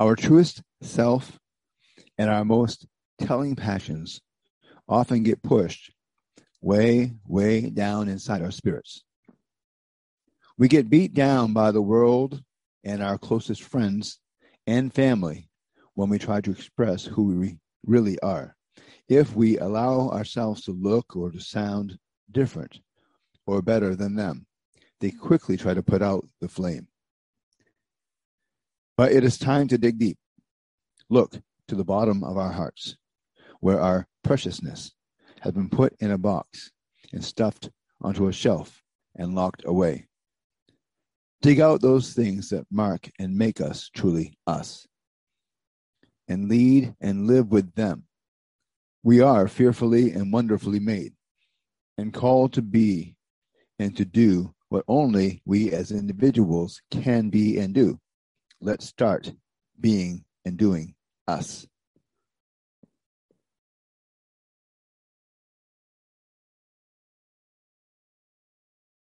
Our truest self and our most telling passions often get pushed way, way down inside our spirits. We get beat down by the world and our closest friends and family when we try to express who we really are. If we allow ourselves to look or to sound different or better than them, they quickly try to put out the flame. But it is time to dig deep. Look to the bottom of our hearts, where our preciousness has been put in a box and stuffed onto a shelf and locked away. Dig out those things that mark and make us truly us, and lead and live with them. We are fearfully and wonderfully made, and called to be and to do what only we as individuals can be and do. Let's start being and doing us.